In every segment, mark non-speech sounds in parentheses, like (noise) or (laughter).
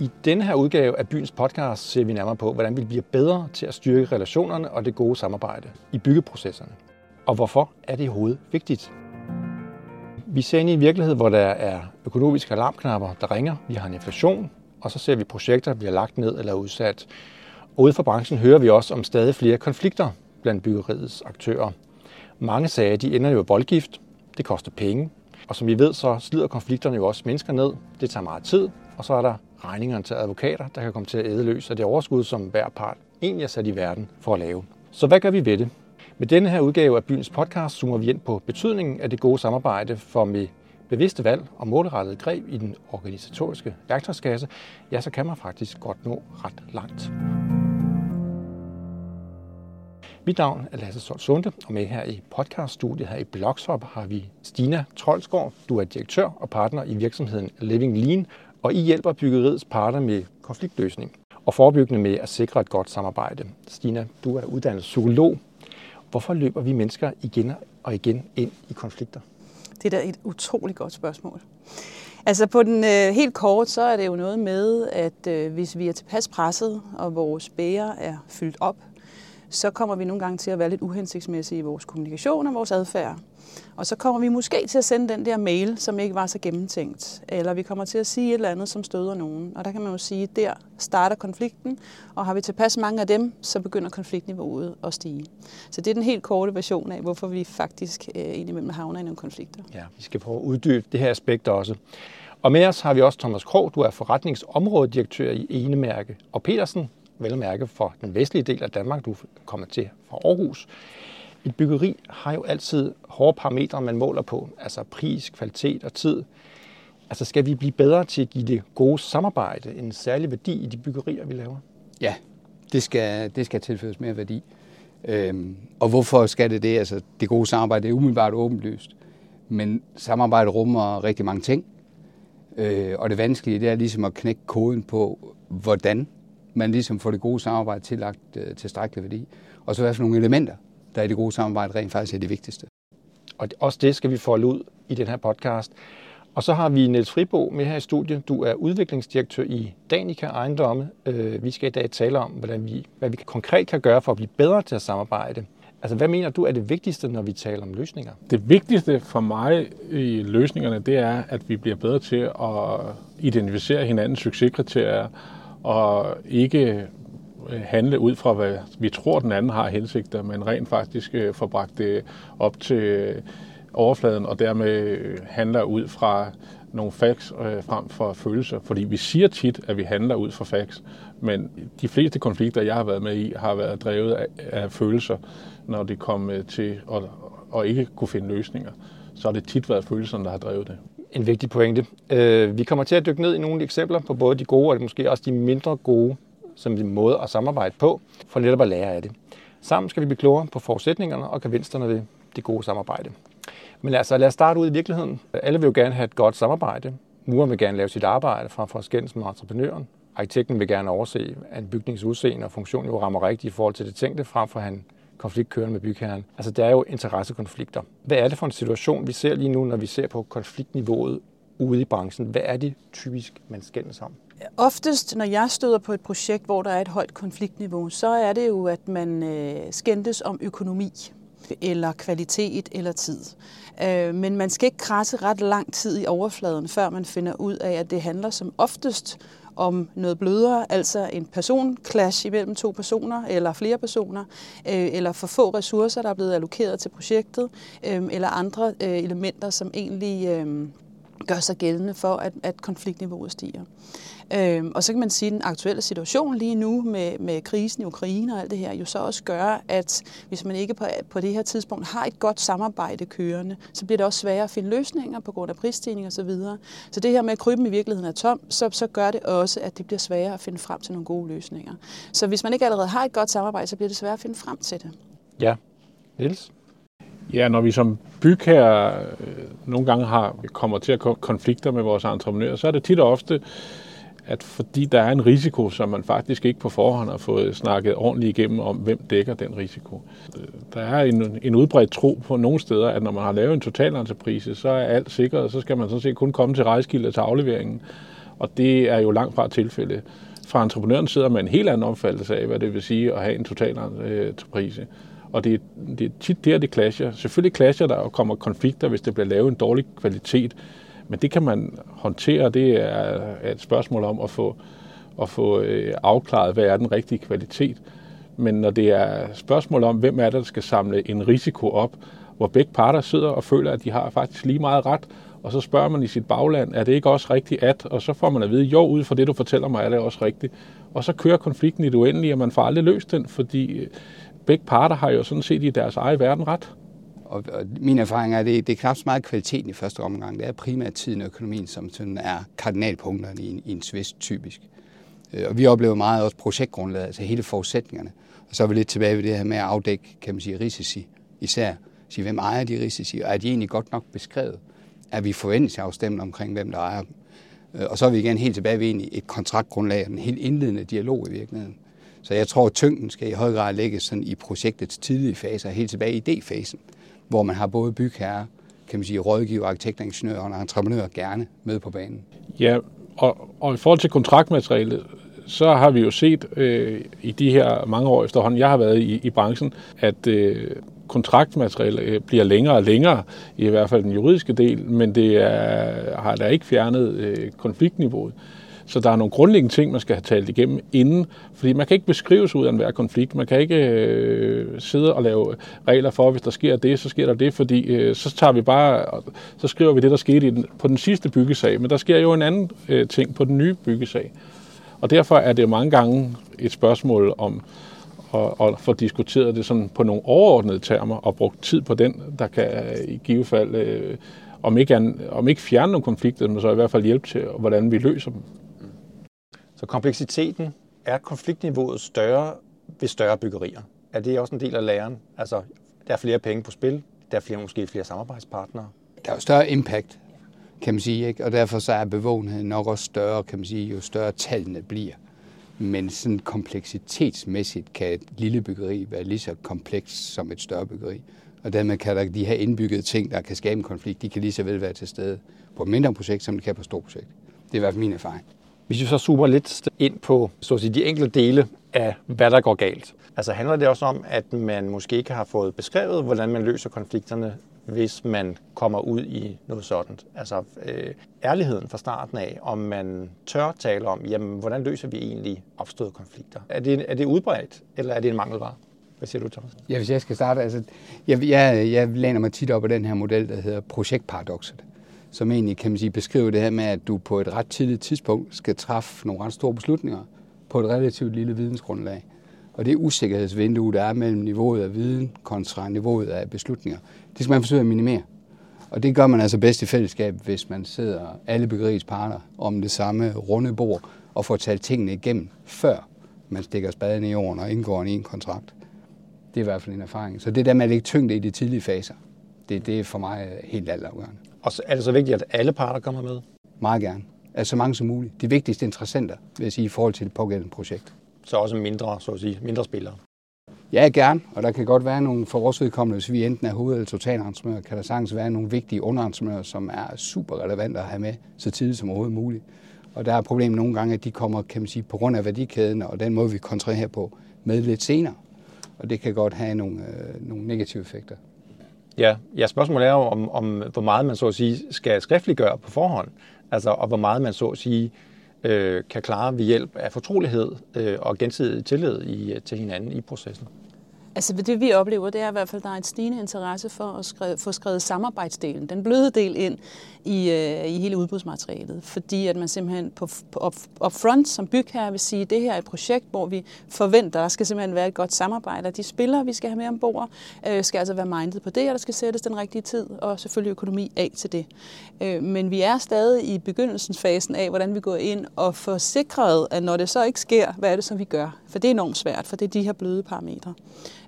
I denne her udgave af Byens podcast ser vi nærmere på, hvordan vi bliver bedre til at styrke relationerne og det gode samarbejde i byggeprocesserne. Og hvorfor er det i hovedet vigtigt? Vi ser ind i en virkelighed, hvor der er økonomiske alarmknapper, der ringer. Vi har en inflation, og så ser vi projekter, der bliver lagt ned eller udsat. Og ude for branchen hører vi også om stadig flere konflikter blandt byggeriets aktører. Mange sager de ender jo i voldgift. Det koster penge. Og som vi ved, så slider konflikterne jo også mennesker ned. Det tager meget tid, og så er der regningerne til advokater, der kan komme til at æde løs af det overskud, som hver part egentlig er sat i verden for at lave. Så hvad gør vi ved det? Med denne her udgave af Byens podcast zoomer vi ind på betydningen af det gode samarbejde, for med bevidste valg og målrettet greb i den organisatoriske værktøjskasse, ja, så kan man faktisk godt nå ret langt. Mit navn er Lasse Sol Sunde, og med her i podcaststudiet her i Blogshop har vi Stina Trolsgaard. Du er direktør og partner i virksomheden Living Lean, og I hjælper byggeriets parter med konfliktløsning og forebyggende med at sikre et godt samarbejde. Stina, du er uddannet psykolog. Hvorfor løber vi mennesker igen og igen ind i konflikter? Det er da et utroligt godt spørgsmål. Altså på den øh, helt kort, så er det jo noget med, at øh, hvis vi er tilpas presset, og vores bæger er fyldt op, så kommer vi nogle gange til at være lidt uhensigtsmæssige i vores kommunikation og vores adfærd. Og så kommer vi måske til at sende den der mail, som ikke var så gennemtænkt. Eller vi kommer til at sige et eller andet, som støder nogen. Og der kan man jo sige, at der starter konflikten, og har vi tilpas mange af dem, så begynder konfliktniveauet at stige. Så det er den helt korte version af, hvorfor vi faktisk øh, indimellem havner i nogle konflikter. Ja, vi skal prøve at uddybe det her aspekt også. Og med os har vi også Thomas Krog, du er forretningsområdedirektør i Enemærke og Petersen, vel at mærke for den vestlige del af Danmark, du kommer til fra Aarhus. Et byggeri har jo altid hårde parametre, man måler på, altså pris, kvalitet og tid. Altså skal vi blive bedre til at give det gode samarbejde en særlig værdi i de byggerier, vi laver? Ja, det skal, det skal tilføres mere værdi. Øhm, og hvorfor skal det det? Altså, det gode samarbejde det er umiddelbart åbenlyst. Men samarbejde rummer rigtig mange ting. Øh, og det vanskelige det er ligesom at knække koden på, hvordan man ligesom får det gode samarbejde tillagt øh, tilstrækkelig værdi. Og så hvad for nogle elementer, der i det gode samarbejde rent faktisk er det vigtigste. Og også det skal vi folde ud i den her podcast. Og så har vi Niels Fribo med her i studiet. Du er udviklingsdirektør i Danica Ejendomme. Øh, vi skal i dag tale om, hvordan vi, hvad vi konkret kan gøre for at blive bedre til at samarbejde. Altså, hvad mener du er det vigtigste, når vi taler om løsninger? Det vigtigste for mig i løsningerne, det er, at vi bliver bedre til at identificere hinandens succeskriterier og ikke øh, handle ud fra, hvad vi tror, den anden har hensigter, men rent faktisk øh, bragt det op til øh, overfladen, og dermed øh, handler ud fra nogle facts øh, frem for følelser. Fordi vi siger tit, at vi handler ud fra facts, men de fleste konflikter, jeg har været med i, har været drevet af, af følelser, når det kom til at, at ikke kunne finde løsninger. Så har det tit været følelserne, der har drevet det en vigtig pointe. Øh, vi kommer til at dykke ned i nogle eksempler på både de gode og måske også de mindre gode som en måde at samarbejde på, for netop at lære af det. Sammen skal vi blive klogere på forudsætningerne og gevinsterne ved det gode samarbejde. Men altså, lad os starte ud i virkeligheden. Alle vil jo gerne have et godt samarbejde. Muren vil gerne lave sit arbejde frem for at skændes med entreprenøren. Arkitekten vil gerne overse, at en bygnings udseende og funktion jo rammer rigtigt i forhold til det tænkte, frem for at han konflikt kørende med bygherren. Altså, der er jo interessekonflikter. Hvad er det for en situation, vi ser lige nu, når vi ser på konfliktniveauet ude i branchen? Hvad er det typisk, man skændes om? Oftest, når jeg støder på et projekt, hvor der er et højt konfliktniveau, så er det jo, at man øh, skændes om økonomi eller kvalitet eller tid. Øh, men man skal ikke krasse ret lang tid i overfladen, før man finder ud af, at det handler som oftest om noget blødere, altså en personklash imellem to personer eller flere personer, øh, eller for få ressourcer, der er blevet allokeret til projektet, øh, eller andre øh, elementer, som egentlig øh, gør sig gældende for, at, at konfliktniveauet stiger. Øhm, og så kan man sige, at den aktuelle situation lige nu med, med krisen i Ukraine og alt det her, jo så også gør, at hvis man ikke på, på det her tidspunkt har et godt samarbejde kørende, så bliver det også sværere at finde løsninger på grund af prisstigning osv. Så, videre. så det her med at kryben i virkeligheden er tom, så, så gør det også, at det bliver sværere at finde frem til nogle gode løsninger. Så hvis man ikke allerede har et godt samarbejde, så bliver det sværere at finde frem til det. Ja. Niels? Ja, når vi som bygherre øh, nogle gange har, kommer til at konflikter med vores entreprenører, så er det tit og ofte, at fordi der er en risiko, som man faktisk ikke på forhånd har fået snakket ordentligt igennem om, hvem dækker den risiko. Der er en, en udbredt tro på nogle steder, at når man har lavet en totalentreprise, så er alt sikret, og så skal man sådan set kun komme til rejskildet til afleveringen. Og det er jo langt fra tilfælde. Fra entreprenøren sidder man en helt anden opfattelse af, hvad det vil sige at have en totalentreprise. og det, det er tit der, det clasher. Selvfølgelig clasher der og kommer konflikter, hvis det bliver lavet en dårlig kvalitet. Men det kan man håndtere. Det er et spørgsmål om at få, at få øh, afklaret, hvad er den rigtige kvalitet. Men når det er spørgsmål om, hvem er det, der skal samle en risiko op, hvor begge parter sidder og føler, at de har faktisk lige meget ret, og så spørger man i sit bagland, er det ikke også rigtigt at? Og så får man at vide, jo, ud fra det, du fortæller mig, er det også rigtigt. Og så kører konflikten i det uendelige, og man får aldrig løst den, fordi øh, begge parter har jo sådan set i deres egen verden ret. Og, og min erfaring er, at det, det er knap så meget kvaliteten i første omgang. Det er primært tiden og økonomien, som sådan er kardinalpunkterne i en, i en svist typisk. Øh, og vi oplever meget også projektgrundlaget, altså hele forudsætningerne. Og så er vi lidt tilbage ved det her med at afdække, kan man sige, risici især. Sige, hvem ejer de risici, og er de egentlig godt nok beskrevet? Er vi forventningsafstemt omkring, hvem der ejer dem? Øh, og så er vi igen helt tilbage ved et kontraktgrundlag og en helt indledende dialog i virkeligheden. Så jeg tror, at tyngden skal i høj grad lægges sådan i projektets tidlige faser, helt tilbage i idéfasen, hvor man har både bygherre, kan man sige, rådgiver, arkitekter, ingeniører og entreprenører gerne med på banen. Ja, og, og i forhold til kontraktmaterialet, så har vi jo set øh, i de her mange år efterhånden, jeg har været i, i branchen, at øh, kontraktmateriale øh, bliver længere og længere, i hvert fald den juridiske del, men det er, har da ikke fjernet øh, konfliktniveauet. Så der er nogle grundlæggende ting, man skal have talt igennem inden, fordi man kan ikke beskrives ud af enhver konflikt. Man kan ikke øh, sidde og lave regler for, hvis der sker det, så sker der det, fordi øh, så tager vi bare, så skriver vi det, der skete i den, på den sidste byggesag, men der sker jo en anden øh, ting på den nye byggesag. Og derfor er det mange gange et spørgsmål om at, at få diskuteret det sådan på nogle overordnede termer og brugt tid på den, der kan øh, i givet fald, øh, om, ikke, om ikke fjerne nogle konflikter, men så i hvert fald hjælpe til, hvordan vi løser dem. Så kompleksiteten, er konfliktniveauet større ved større byggerier? Er det også en del af læren? Altså, der er flere penge på spil, der er flere, måske flere samarbejdspartnere. Der er jo større impact, kan man sige, ikke? og derfor så er bevågenheden nok også større, kan man sige, jo større tallene bliver. Men sådan kompleksitetsmæssigt kan et lille byggeri være lige så kompleks som et større byggeri. Og dermed kan der de her indbyggede ting, der kan skabe en konflikt, de kan lige så vel være til stede på et mindre projekt, som det kan på et stort projekt. Det er i hvert fald min erfaring. Hvis vi så zoomer lidt ind på så at sige, de enkelte dele af, hvad der går galt. Altså handler det også om, at man måske ikke har fået beskrevet, hvordan man løser konflikterne, hvis man kommer ud i noget sådan. Altså øh, ærligheden fra starten af, om man tør tale om, jamen, hvordan løser vi egentlig opståede konflikter? Er det, er det udbredt, eller er det en mangelvare? Hvad siger du, Thomas? Ja, hvis jeg skal starte, altså, jeg, jeg, jeg læner mig tit op af den her model, der hedder projektparadoxet som egentlig kan man sige, beskriver det her med, at du på et ret tidligt tidspunkt skal træffe nogle ret store beslutninger på et relativt lille vidensgrundlag. Og det usikkerhedsvindue, der er mellem niveauet af viden kontra niveauet af beslutninger, det skal man forsøge at minimere. Og det gør man altså bedst i fællesskab, hvis man sidder alle byggeriets parter om det samme runde bord og får talt tingene igennem, før man stikker spaden i jorden og indgår en en kontrakt. Det er i hvert fald en erfaring. Så det der med at lægge tyngde i de tidlige faser, det, det er for mig helt altafgørende. Og så er det så vigtigt, at alle parter kommer med? Meget gerne. Altså så mange som muligt. De vigtigste interessenter, vil jeg sige, i forhold til det pågældende projekt. Så også mindre, så at sige, mindre spillere? Ja, gerne. Og der kan godt være nogle for vores vedkommende, hvis vi enten er hoved- eller totalentreprenører, kan der sagtens være nogle vigtige underentreprenører, som er super relevante at have med så tidligt som overhovedet muligt. Og der er problemet nogle gange, at de kommer, kan man sige, på grund af værdikæden og den måde, vi kontraherer på, med lidt senere. Og det kan godt have nogle, øh, nogle negative effekter. Ja, ja spørgsmålet er jo, om, om, hvor meget man så at sige skal skriftliggøre på forhånd, altså, og hvor meget man så at sige øh, kan klare ved hjælp af fortrolighed øh, og gensidig tillid i, øh, til hinanden i processen. Altså det vi oplever, det er i hvert fald, at der er et stigende interesse for at skrive, få skrevet samarbejdsdelen, den bløde del ind i, øh, i hele udbudsmaterialet. Fordi at man simpelthen på, på up, upfront som bygherre vil sige, at det her er et projekt, hvor vi forventer, at der skal simpelthen være et godt samarbejde. og De spillere, vi skal have med ombord, øh, skal altså være mindet på det, og der skal sættes den rigtige tid, og selvfølgelig økonomi af til det. Øh, men vi er stadig i begyndelsesfasen af, hvordan vi går ind og får sikret, at når det så ikke sker, hvad er det så, vi gør? For det er enormt svært, for det er de her bløde parametre.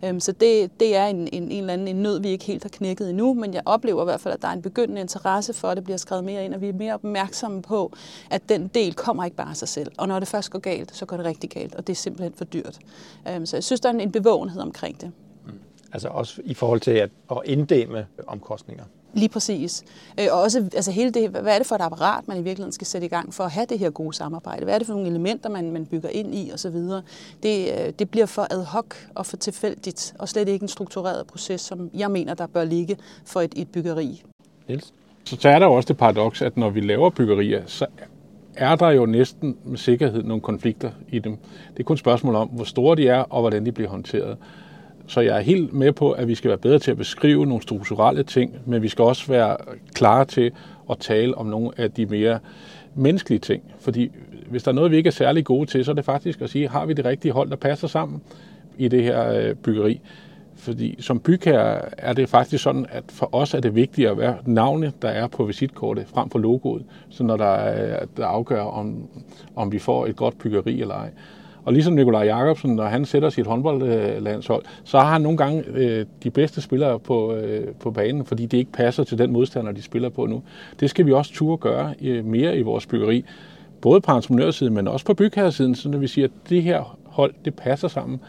Øhm, så det, det er en, en, en eller anden en nød, vi ikke helt har knækket endnu, men jeg oplever i hvert fald, at der er en begyndende interesse for, at det bliver skrevet mere ind, og vi er mere opmærksomme på, at den del kommer ikke bare af sig selv. Og når det først går galt, så går det rigtig galt, og det er simpelthen for dyrt. Øhm, så jeg synes, der er en bevågenhed omkring det. Mm. Altså også i forhold til at, at inddæmme omkostninger. Lige præcis. Øh, og også altså hele det, hvad er det for et apparat, man i virkeligheden skal sætte i gang for at have det her gode samarbejde? Hvad er det for nogle elementer, man, man bygger ind i osv.? Det, øh, det bliver for ad hoc og for tilfældigt, og slet ikke en struktureret proces, som jeg mener, der bør ligge for et, et byggeri. Niels? Så er der jo også det paradoks, at når vi laver byggerier, så er der jo næsten med sikkerhed nogle konflikter i dem. Det er kun et spørgsmål om, hvor store de er, og hvordan de bliver håndteret. Så jeg er helt med på, at vi skal være bedre til at beskrive nogle strukturelle ting, men vi skal også være klar til at tale om nogle af de mere menneskelige ting. Fordi hvis der er noget, vi ikke er særlig gode til, så er det faktisk at sige, har vi det rigtige hold, der passer sammen i det her øh, byggeri? Fordi som bygherre er det faktisk sådan, at for os er det vigtigt at være navne, der er på visitkortet, frem for logoet, så når der, er, der afgør, om, om vi får et godt byggeri eller ej. Og ligesom Nikolaj Jakobsen, når han sætter sit håndboldlandshold, så har han nogle gange øh, de bedste spillere på, øh, på banen, fordi det ikke passer til den modstander, de spiller på nu. Det skal vi også turde gøre øh, mere i vores byggeri, både på entreprenørsiden, men også på bygherresiden, så når vi siger, at det her hold, det passer sammen.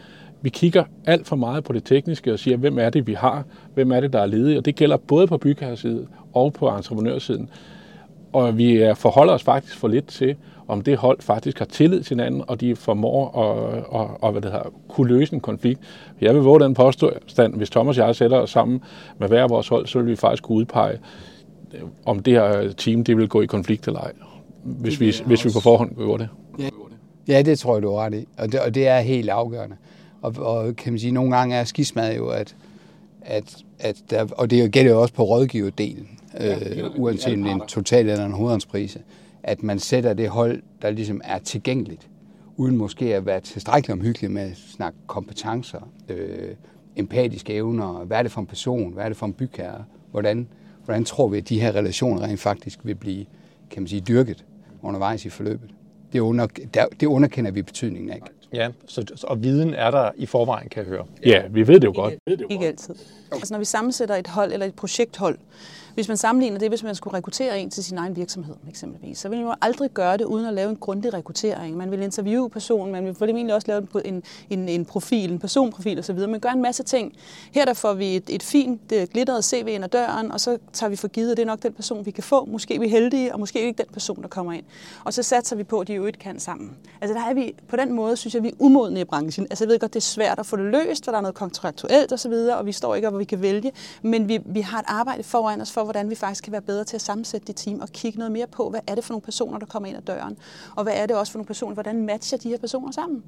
Vi kigger alt for meget på det tekniske og siger, hvem er det, vi har, hvem er det, der er ledige, og det gælder både på bygherresiden og på entreprenørsiden. Og vi forholder os faktisk for lidt til, om det hold faktisk har tillid til hinanden, og de formår at, at, at hvad det her, kunne løse en konflikt. Jeg vil våge den påstand, hvis Thomas og jeg sætter os sammen med hver vores hold, så vil vi faktisk kunne udpege, om det her team det vil gå i konflikt eller ej, hvis, vi, hvis vi på forhånd gjorde det. Ja. ja, det tror jeg, du er ret i, og det, og det er helt afgørende. Og, og kan man sige, nogle gange er skismad jo, at, at, at der, og det gælder jo også på rådgiverdelen, øh, uanset om det er en total eller en hovedåndsprise, at man sætter det hold, der ligesom er tilgængeligt, uden måske at være tilstrækkeligt omhyggelig med at snakke kompetencer, øh, empatiske evner, hvad er det for en person, hvad er det for en bygherre, hvordan, hvordan tror vi, at de her relationer rent faktisk vil blive, kan man sige, dyrket undervejs i forløbet. Det, under, der, det underkender vi betydningen af. Ja, så, og viden er der i forvejen, kan jeg høre. Ja, vi ved det jo godt. Ikke, ikke altid. Altså når vi sammensætter et hold eller et projekthold, hvis man sammenligner det, hvis man skulle rekruttere en til sin egen virksomhed eksempelvis, så vil man jo aldrig gøre det uden at lave en grundig rekruttering. Man vil interviewe personen, man vil formentlig også lave en, en, en profil, en personprofil osv. Man gør en masse ting. Her der får vi et, et fint øh, glitteret CV ind ad døren, og så tager vi for givet, at det er nok den person, vi kan få. Måske er vi heldige, og måske er ikke den person, der kommer ind. Og så satser vi på, at de jo ikke kan sammen. Altså der er vi, på den måde synes jeg, vi er umodne i branchen. Altså jeg ved godt, det er svært at få det løst, for der er noget kontraktuelt osv., og, og vi står ikke, hvor vi kan vælge. Men vi, vi har et arbejde foran os for, hvordan vi faktisk kan være bedre til at sammensætte de team og kigge noget mere på, hvad er det for nogle personer, der kommer ind ad døren, og hvad er det også for nogle personer, hvordan matcher de her personer sammen.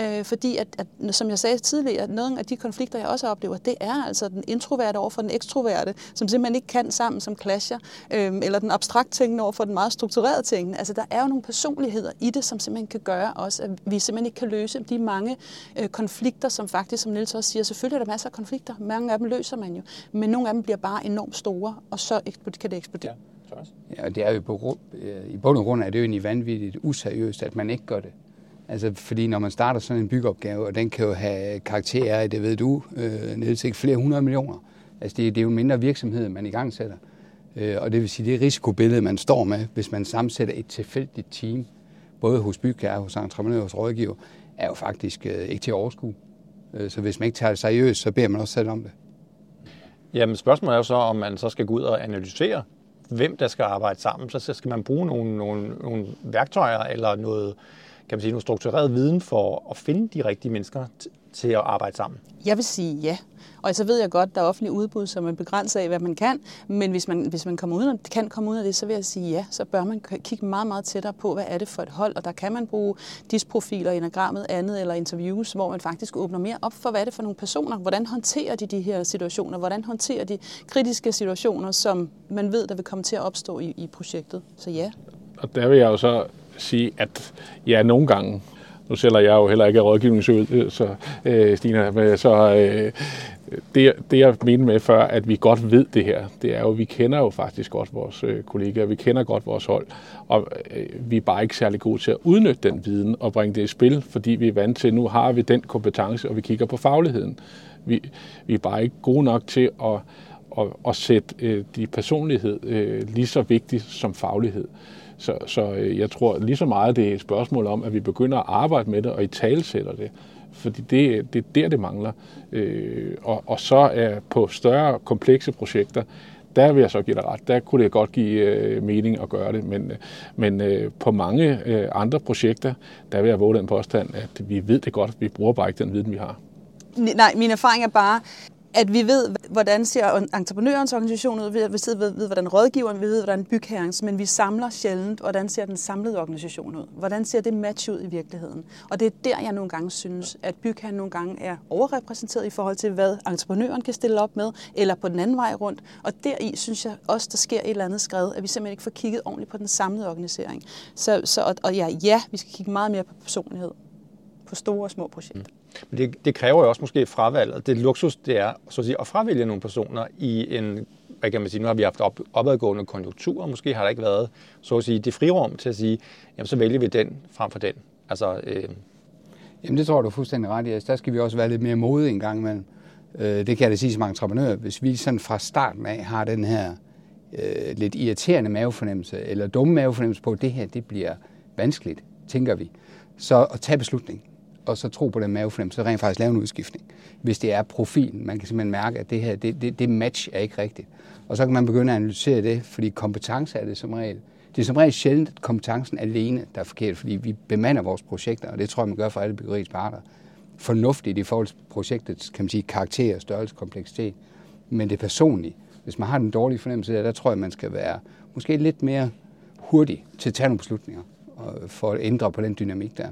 Øh, fordi, at, at, som jeg sagde tidligere, at nogle af de konflikter, jeg også oplever, det er altså den introverte over for den ekstroverte, som simpelthen ikke kan sammen, som clasher, øh, eller den abstrakt tænkende over for den meget strukturerede tænkende. Altså, der er jo nogle personligheder i det, som simpelthen kan gøre også, at vi simpelthen ikke kan løse de mange øh, konflikter, som faktisk, som Niels også siger, selvfølgelig er der masser af konflikter. Mange af dem løser man jo, men nogle af dem bliver bare enormt store, og så kan det eksplodere. Ja, ja, og det er jo på, øh, i bund og grund er det jo egentlig vanvittigt useriøst, at man ikke gør det. Altså, fordi når man starter sådan en byggeopgave, og den kan jo have karakterer af, det ved du, øh, ned til flere hundrede millioner. Altså, det, det er jo en mindre virksomhed, man i gang sætter. Øh, og det vil sige, det risikobillede, man står med, hvis man sammensætter et tilfældigt team, både hos bygherre, hos entreprenør, hos rådgiver, er jo faktisk øh, ikke til at overskue. Øh, så hvis man ikke tager det seriøst, så beder man også selv om det. Jamen spørgsmålet er jo så, om man så skal gå ud og analysere, hvem der skal arbejde sammen. Så skal man bruge nogle, nogle, nogle værktøjer eller noget, kan man sige, noget struktureret viden for at finde de rigtige mennesker til at arbejde sammen. Jeg vil sige ja. Og så ved jeg godt, at der er offentlig udbud, som er begrænset af, hvad man kan. Men hvis man, hvis man kommer ud af, kan komme ud af det, så vil jeg sige ja. Så bør man kigge meget, meget tættere på, hvad er det for et hold. Og der kan man bruge disprofiler, enagrammet, andet eller interviews, hvor man faktisk åbner mere op for, hvad er det for nogle personer. Hvordan håndterer de de her situationer? Hvordan håndterer de kritiske situationer, som man ved, der vil komme til at opstå i, i projektet? Så ja. Og der vil jeg jo så sige, at ja, nogle gange nu sælger jeg jo heller ikke rådgivningsøl, øh, så, øh, Stina, så øh, det, det jeg mente med før, at vi godt ved det her, det er jo, at vi kender jo faktisk godt vores øh, kollegaer, vi kender godt vores hold, og øh, vi er bare ikke særlig gode til at udnytte den viden og bringe det i spil, fordi vi er vant til, at nu har vi den kompetence, og vi kigger på fagligheden. Vi, vi er bare ikke gode nok til at, at, at sætte øh, de personlighed øh, lige så vigtigt som faglighed. Så, så øh, jeg tror lige så meget, det er et spørgsmål om, at vi begynder at arbejde med det og i talsætter det. Fordi det, det er der, det mangler. Øh, og, og så er på større komplekse projekter, der vil jeg så give dig ret. Der kunne det godt give øh, mening at gøre det, men, øh, men øh, på mange øh, andre projekter, der vil jeg våge den påstand, at vi ved det godt, vi bruger bare ikke den viden, vi har. Nej, min erfaring er bare, at vi ved, hvordan ser entreprenørens organisation ud, vi ved, ved, ved hvordan rådgiveren, vi ved, hvordan bygherrens, men vi samler sjældent, hvordan ser den samlede organisation ud? Hvordan ser det match ud i virkeligheden? Og det er der, jeg nogle gange synes, at bygherren nogle gange er overrepræsenteret i forhold til, hvad entreprenøren kan stille op med, eller på den anden vej rundt. Og deri synes jeg også, der sker et eller andet skred, at vi simpelthen ikke får kigget ordentligt på den samlede organisering. Så, så og, og ja, ja, vi skal kigge meget mere på personlighed på store og små projekter. Mm. Men det, det kræver jo også måske fravalget. Det luksus, det er så at, sige, at fravælge nogle personer i en, hvad kan man sige, nu har vi haft op, opadgående konjunkturer, måske har der ikke været, så at sige, det frirum til at sige, jamen så vælger vi den frem for den. Altså, øh... Jamen det tror du fuldstændig ret i. Altså, der skal vi også være lidt mere modige en gang imellem. Øh, det kan jeg da sige som entreprenør. Hvis vi sådan fra starten af har den her øh, lidt irriterende mavefornemmelse, eller dumme mavefornemmelse på, at det her det bliver vanskeligt, tænker vi, så at tage beslutning og så tro på den mavefornemmelse, så rent faktisk lave en udskiftning. Hvis det er profilen, man kan simpelthen mærke, at det her, det, det, det match er ikke rigtigt. Og så kan man begynde at analysere det, fordi kompetence er det som regel. Det er som regel sjældent, at kompetencen alene, der er forkert, fordi vi bemander vores projekter, og det tror jeg, man gør for alle byggeriets parter. Fornuftigt i forhold til projektets kan man sige, karakter, størrelse, kompleksitet. Men det personlige, hvis man har den dårlige fornemmelse der, der tror jeg, man skal være måske lidt mere hurtig til at tage nogle beslutninger, for at ændre på den dynamik der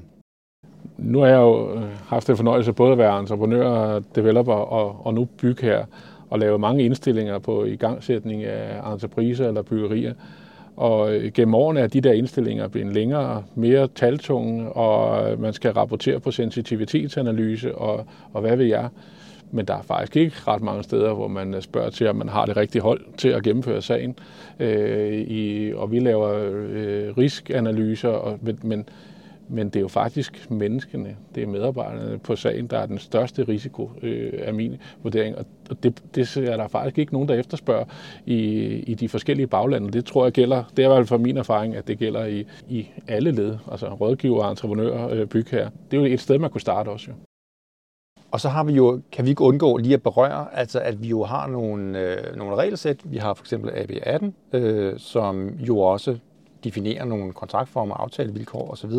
nu har jeg jo øh, haft den fornøjelse både at være entreprenør, developer og, og nu bygge her, og lave mange indstillinger på igangsætning af entrepriser eller byggerier. Og øh, gennem årene er de der indstillinger blevet længere, mere taltunge, og øh, man skal rapportere på sensitivitetsanalyse og, og hvad ved jeg. Men der er faktisk ikke ret mange steder, hvor man spørger til, om man har det rigtige hold til at gennemføre sagen. Øh, i, og vi laver øh, riskanalyser, og, men men det er jo faktisk menneskene, det er medarbejderne på sagen, der er den største risiko øh, af min vurdering. Og det, det er der faktisk ikke nogen, der efterspørger i, i de forskellige baglande. Det tror jeg gælder, det er i hvert fald fra min erfaring, at det gælder i, i alle led, altså rådgiver, entreprenører, øh, bygherrer. Det er jo et sted, man kunne starte også jo. Og så har vi jo, kan vi ikke undgå lige at berøre, altså at vi jo har nogle, øh, nogle regelsæt. Vi har for eksempel AB18, øh, som jo også definere nogle kontraktformer, aftalevilkår osv.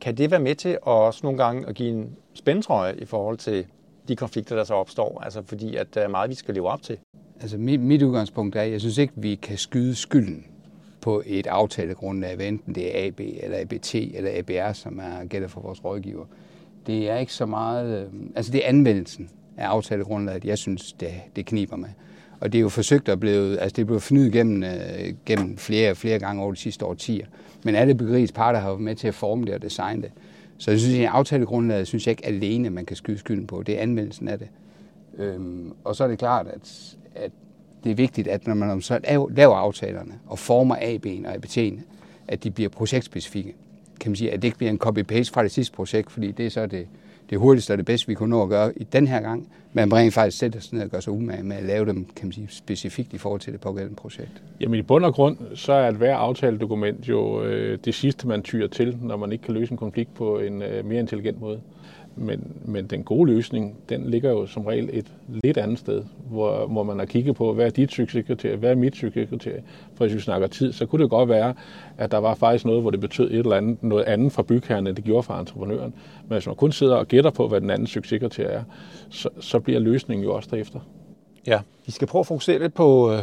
Kan det være med til også nogle gange at give en spændtrøje i forhold til de konflikter, der så opstår? Altså fordi, at der er meget, vi skal leve op til. Altså mit, mit udgangspunkt er, at jeg synes ikke, vi kan skyde skylden på et aftalegrundlag, enten det er AB eller ABT eller ABR, som er gælder for vores rådgiver. Det er ikke så meget, øh, altså det er anvendelsen af aftalegrundlaget, jeg synes, det, det kniber med. Og det er jo forsøgt at blive, altså det er blevet fornyet gennem, øh, gennem flere, flere gange over de sidste årtier. Men alle byggeriets parter har været med til at forme det og designe det. Så jeg synes, at aftalegrundlaget synes jeg ikke alene, man kan skyde skylden på. Det er anvendelsen af det. Øhm, og så er det klart, at, at det er vigtigt, at når man så laver aftalerne og former AB'en og ABT'en, at de bliver projektspecifikke. Kan man sige, at det ikke bliver en copy-paste fra det sidste projekt, fordi det er så det, det hurtigste og det bedste, vi kunne nå at gøre i den her gang. Men rent faktisk sætter sig ned og gør sig umage med at lave dem kan man sige, specifikt i forhold til det pågældende projekt. Jamen i bund og grund, så er et hver aftaledokument jo øh, det sidste, man tyrer til, når man ikke kan løse en konflikt på en øh, mere intelligent måde. Men, men den gode løsning, den ligger jo som regel et lidt andet sted, hvor, hvor man har kigget på, hvad er dit succeskriterie, hvad er mit succeskriterie. For hvis vi snakker tid, så kunne det godt være, at der var faktisk noget, hvor det betød et eller andet, noget andet fra bygherren, end det gjorde for entreprenøren. Men hvis man kun sidder og gætter på, hvad den anden succeskriterie er, så, så bliver løsningen jo også derefter. Ja, vi skal prøve at fokusere lidt på, øh,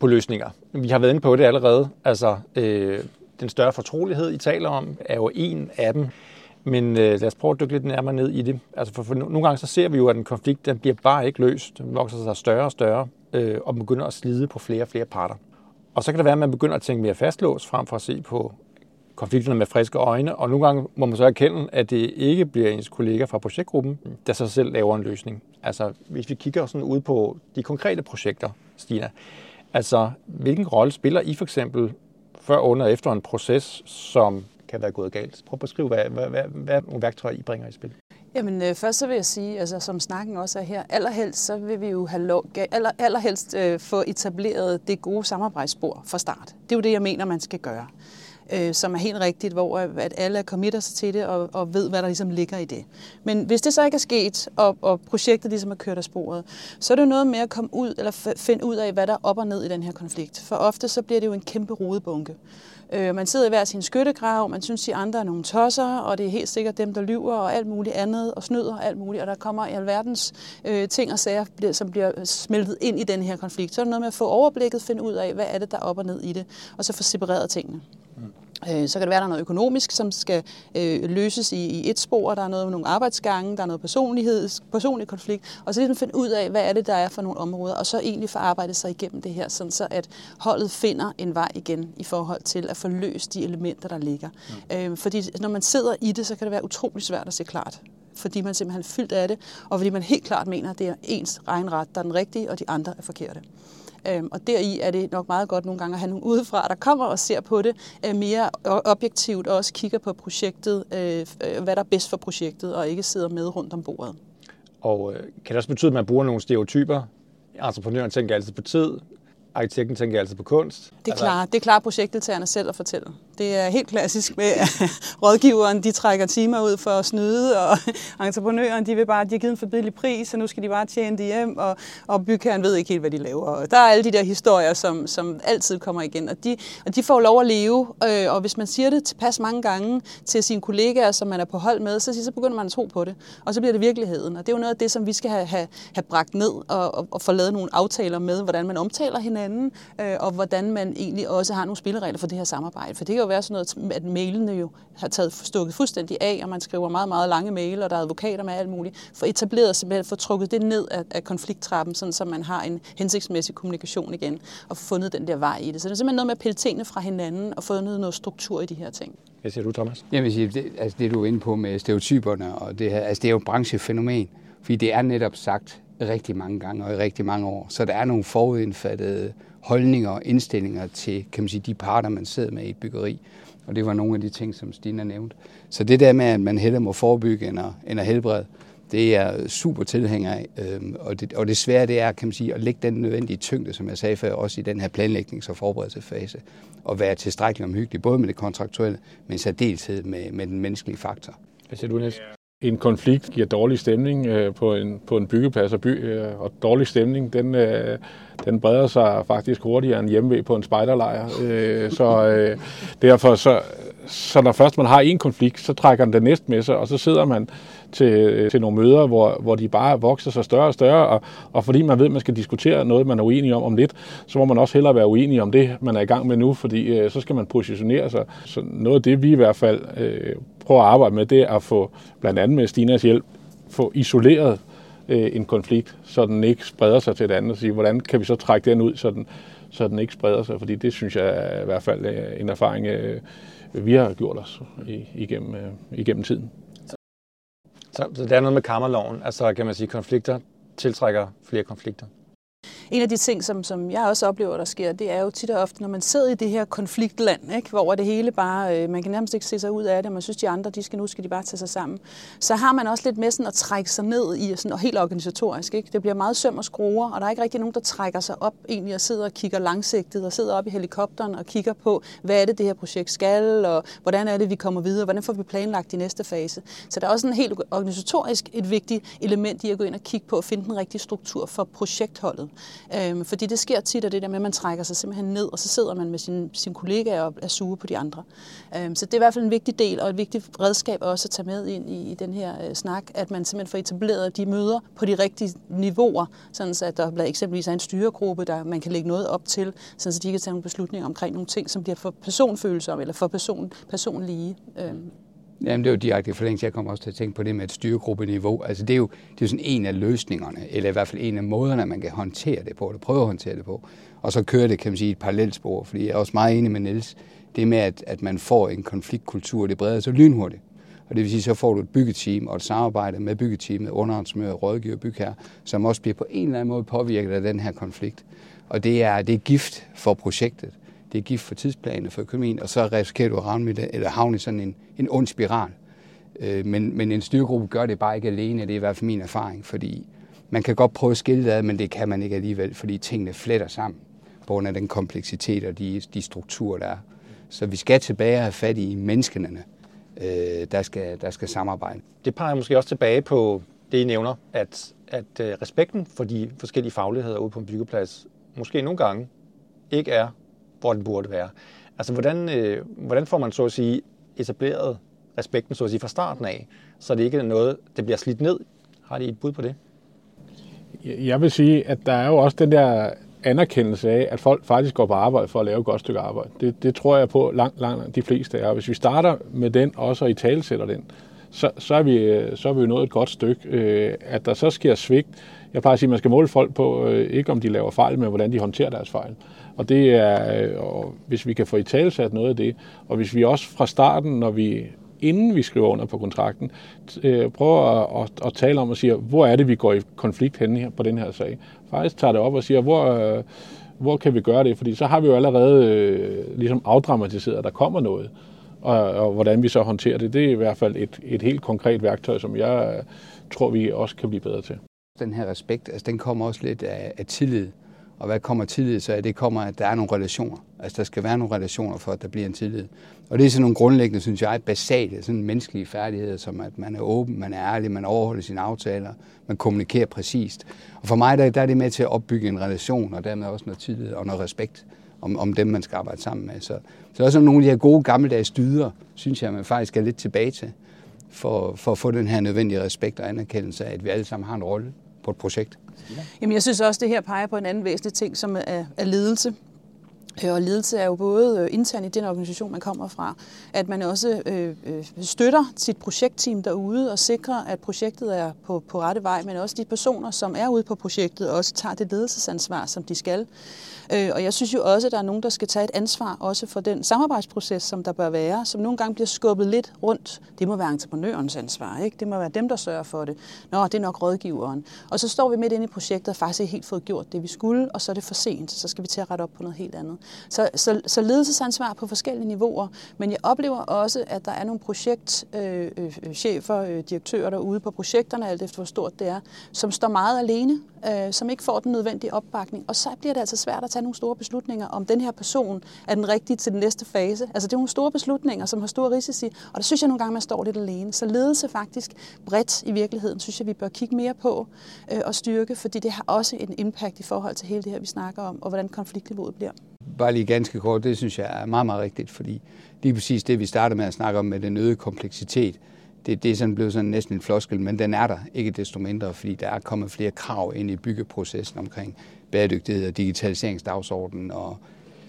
på løsninger. Vi har været inde på det allerede. Altså, øh, den større fortrolighed, I taler om, er jo en af dem. Men øh, lad os prøve at dykke lidt nærmere ned i det. Altså for, for nogle gange så ser vi jo, at en konflikt den bliver bare ikke løst. Den vokser sig større og større, øh, og begynder at slide på flere og flere parter. Og så kan det være, at man begynder at tænke mere fastlåst, frem for at se på konflikterne med friske øjne. Og nogle gange må man så erkende, at det ikke bliver ens kollega fra projektgruppen, der så selv laver en løsning. Altså hvis vi kigger sådan ud på de konkrete projekter, Stina, altså hvilken rolle spiller I for eksempel før, under og efter en proces, som kan være gået galt. Prøv at beskrive, hvad, hvad, hvad, hvad nogle værktøjer I bringer i spil. Jamen øh, først så vil jeg sige, altså som snakken også er her, allerhelst så vil vi jo have lov, aller, allerhelst øh, få etableret det gode samarbejdsspor fra start. Det er jo det, jeg mener, man skal gøre øh, som er helt rigtigt, hvor øh, at alle er committer sig til det og, og ved, hvad der ligesom ligger i det. Men hvis det så ikke er sket, og, og projektet ligesom er kørt af sporet, så er det jo noget med at komme ud eller finde ud af, hvad der er op og ned i den her konflikt. For ofte så bliver det jo en kæmpe rodebunke. Øh, man sidder i hver sin skyttegrav, man synes, de andre er nogle tosser, og det er helt sikkert dem, der lyver og alt muligt andet, og snyder og alt muligt, og der kommer i alverdens øh, ting og sager, som bliver smeltet ind i den her konflikt. Så er det noget med at få overblikket, finde ud af, hvad er det, der er op og ned i det, og så få separeret tingene. Øh, så kan det være, at der er noget økonomisk, som skal øh, løses i, i et spor. Der er noget med nogle arbejdsgange, der er noget personlighed, personlig konflikt. Og så ligesom finde ud af, hvad er det, der er for nogle områder. Og så egentlig få arbejdet sig igennem det her, sådan så at holdet finder en vej igen i forhold til at få løst de elementer, der ligger. Mm. Øh, fordi når man sidder i det, så kan det være utrolig svært at se klart fordi man simpelthen er fyldt af det, og fordi man helt klart mener, at det er ens regnret, der er den rigtige, og de andre er forkerte. Øhm, og deri er det nok meget godt nogle gange at have nogle udefra, der kommer og ser på det øh, mere objektivt, og også kigger på projektet, øh, øh, hvad der er bedst for projektet, og ikke sidder med rundt om bordet. Og kan det også betyde, at man bruger nogle stereotyper? Entreprenøren tænker altid på tid, arkitekten tænker altid på kunst. Det er altså... klart, det er klart projektdeltagerne selv at fortælle. Det er helt klassisk med, at rådgiveren de trækker timer ud for at snyde, og (laughs) entreprenøren de vil bare, de har givet en forbidelig pris, og nu skal de bare tjene det hjem, og, og bygherren ved ikke helt, hvad de laver. Og der er alle de der historier, som, som altid kommer igen, og de, og de får lov at leve, øh, og hvis man siger det tilpas mange gange til sine kollegaer, som man er på hold med, så, så begynder man at tro på det, og så bliver det virkeligheden. Og det er jo noget af det, som vi skal have, have, have bragt ned, og, og, og få lavet nogle aftaler med, hvordan man omtaler hinanden, øh, og hvordan man egentlig også har nogle spilleregler for det her samarbejde. For det jo være sådan noget, at mailene jo har taget stukket fuldstændig af, og man skriver meget, meget lange mail, og der er advokater med alt muligt, for etableret simpelthen, for trukket det ned af, af konflikttrappen, sådan så man har en hensigtsmæssig kommunikation igen, og fundet den der vej i det. Så det er simpelthen noget med at pille tingene fra hinanden, og fundet noget struktur i de her ting. Hvad siger du, Thomas? Jeg vil sige, det, altså det du er inde på med stereotyperne, og det her, altså det er jo et branchefænomen, fordi det er netop sagt rigtig mange gange og i rigtig mange år. Så der er nogle forudindfattede holdninger og indstillinger til kan man sige, de parter, man sidder med i et byggeri. Og det var nogle af de ting, som Stina nævnte. Så det der med, at man hellere må forebygge end at, end at helbrede, det er super tilhænger af. Øhm, og, det, og det svære det er, kan man sige, at lægge den nødvendige tyngde, som jeg sagde før, også i den her planlægnings- og forberedelsesfase. Og være tilstrækkeligt omhyggelig, både med det kontraktuelle, men særdeleshed med, med den menneskelige faktor. Hvad siger du, Niels? En konflikt giver dårlig stemning øh, på, en, på en byggeplads og, by, øh, og dårlig stemning, den, øh, den breder sig faktisk hurtigere end hjemme på en spejderlejr. Øh, så øh, derfor, så, så når først man har en konflikt, så trækker den den næste med sig, og så sidder man til, øh, til nogle møder, hvor, hvor de bare vokser sig større og større, og, og fordi man ved, at man skal diskutere noget, man er uenig om om lidt, så må man også hellere være uenig om det, man er i gang med nu, fordi øh, så skal man positionere sig. Så noget af det, vi i hvert fald øh, prøver at arbejde med, det er at få, blandt andet med Stinas hjælp, få isoleret øh, en konflikt, så den ikke spreder sig til et andet, og sige, hvordan kan vi så trække den ud, så den, så den ikke spreder sig, fordi det synes jeg er i hvert fald øh, en erfaring, øh, vi har gjort os igennem, øh, igennem tiden. Så, så, så det er noget med kammerloven, altså kan man sige, konflikter tiltrækker flere konflikter? En af de ting, som, som jeg også oplever, der sker, det er jo tit og ofte, når man sidder i det her konfliktland, ikke, hvor det hele bare, øh, man kan nærmest ikke se sig ud af det, og man synes, de andre, de skal nu skal de bare tage sig sammen, så har man også lidt med sådan at trække sig ned i, sådan, og helt organisatorisk. Ikke? Det bliver meget søm og skruer, og der er ikke rigtig nogen, der trækker sig op egentlig og sidder og kigger langsigtet, og sidder op i helikopteren og kigger på, hvad er det, det her projekt skal, og hvordan er det, vi kommer videre, hvordan får vi planlagt i næste fase. Så der er også en helt organisatorisk et vigtigt element i at gå ind og kigge på at finde den rigtige struktur for projektholdet. Øhm, fordi det sker tit, at det der med, at man trækker sig simpelthen ned, og så sidder man med sin, sin kollegaer og er sure på de andre. Øhm, så det er i hvert fald en vigtig del, og et vigtigt redskab også at tage med ind i, i den her øh, snak, at man simpelthen får etableret de møder på de rigtige niveauer, sådan så at der eksempelvis er en styregruppe, der man kan lægge noget op til, sådan så de kan tage nogle beslutninger omkring nogle ting, som bliver for personfølsomme eller for person, personlige. Øhm. Jamen, det er jo direkte forlængelse. Jeg kommer også til at tænke på det med et styregruppeniveau. Altså, det er jo, det er jo sådan en af løsningerne, eller i hvert fald en af måderne, man kan håndtere det på, eller prøve at håndtere det på. Og så kører det, kan man sige, et parallelt spor, fordi jeg er også meget enig med Niels. Det med, at, at man får en konfliktkultur, det breder sig lynhurtigt. Og det vil sige, så får du et byggeteam og et samarbejde med byggeteamet, underhåndsmøder, rådgiver, bygherre, som også bliver på en eller anden måde påvirket af den her konflikt. Og det er, det er gift for projektet det er gift for tidsplanen for økonomien, og så risikerer du at havne, det, eller havne i sådan en, en ond spiral. Øh, men, men en styregruppe gør det bare ikke alene, det er i hvert fald min erfaring, fordi man kan godt prøve at skille det ad, men det kan man ikke alligevel, fordi tingene fletter sammen, på grund af den kompleksitet og de, de strukturer, der er. Så vi skal tilbage og have fat i menneskene, øh, der, skal, der skal samarbejde. Det peger måske også tilbage på det, I nævner, at, at øh, respekten for de forskellige fagligheder ude på en byggeplads måske nogle gange ikke er, hvor den burde være. Altså, hvordan, øh, hvordan får man så at sige etableret respekten så at sige fra starten af, så det ikke er noget, det bliver slidt ned? Har de et bud på det? Jeg vil sige, at der er jo også den der anerkendelse af, at folk faktisk går på arbejde for at lave et godt stykke arbejde. Det, det tror jeg på langt, langt de fleste af. Hvis vi starter med den, også og i talsætter den, så, så, er vi, øh, så er vi nået et godt stykke. Øh, at der så sker svigt, jeg plejer at sige, at man skal måle folk på, øh, ikke om de laver fejl, men hvordan de håndterer deres fejl. Og det er, øh, og hvis vi kan få i talsat noget af det, og hvis vi også fra starten, når vi inden vi skriver under på kontrakten, øh, prøver at, at, at tale om og sige, hvor er det, vi går i konflikt henne her på den her sag. Faktisk tager det op og siger, hvor, øh, hvor kan vi gøre det? Fordi så har vi jo allerede øh, ligesom afdramatiseret, at der kommer noget. Og, og hvordan vi så håndterer det, det er i hvert fald et, et helt konkret værktøj, som jeg øh, tror, vi også kan blive bedre til. Den her respekt, altså den kommer også lidt af, af tillid. Og hvad kommer tillid så af? Det kommer, at der er nogle relationer. Altså, der skal være nogle relationer for, at der bliver en tillid. Og det er sådan nogle grundlæggende, synes jeg, basale, sådan menneskelige færdigheder, som at man er åben, man er ærlig, man overholder sine aftaler, man kommunikerer præcist. Og for mig, der, der er det med til at opbygge en relation, og dermed også noget tillid og noget respekt om, om dem, man skal arbejde sammen med. Så, så er også nogle af de her gode gammeldags dyder, synes jeg, man faktisk er lidt tilbage til, for, for at få den her nødvendige respekt og anerkendelse af, at vi alle sammen har en rolle på et projekt. Jamen, jeg synes også, det her peger på en anden væsentlig ting, som er, er ledelse. Øh, og ledelse er jo både øh, internt i den organisation, man kommer fra, at man også øh, øh, støtter sit projektteam derude og sikrer, at projektet er på, på rette vej, men også de personer, som er ude på projektet, også tager det ledelsesansvar, som de skal. Øh, og jeg synes jo også, at der er nogen, der skal tage et ansvar også for den samarbejdsproces, som der bør være, som nogle gange bliver skubbet lidt rundt. Det må være entreprenørens ansvar, ikke? Det må være dem, der sørger for det. Nå, det er nok rådgiveren. Og så står vi midt inde i projektet og faktisk ikke helt fået gjort det, vi skulle, og så er det for sent, så skal vi til at rette op på noget helt andet. Så, så, så ledelsesansvar på forskellige niveauer, men jeg oplever også, at der er nogle projektchefer, øh, øh, øh, øh, direktører derude på projekterne, alt efter hvor stort det er, som står meget alene, øh, som ikke får den nødvendige opbakning, og så bliver det altså svært at tage nogle store beslutninger, om den her person er den rigtige til den næste fase. Altså det er nogle store beslutninger, som har store risici, og der synes jeg nogle gange, man står lidt alene. Så ledelse faktisk bredt i virkeligheden, synes jeg, vi bør kigge mere på øh, og styrke, fordi det har også en impact i forhold til hele det her, vi snakker om, og hvordan konfliktniveauet bliver. Bare lige ganske kort, det synes jeg er meget, meget rigtigt, fordi lige præcis det, vi starter med at snakke om med den øgede kompleksitet, det, det er sådan blevet sådan næsten en floskel, men den er der ikke desto mindre, fordi der er kommet flere krav ind i byggeprocessen omkring bæredygtighed og digitaliseringsdagsordenen og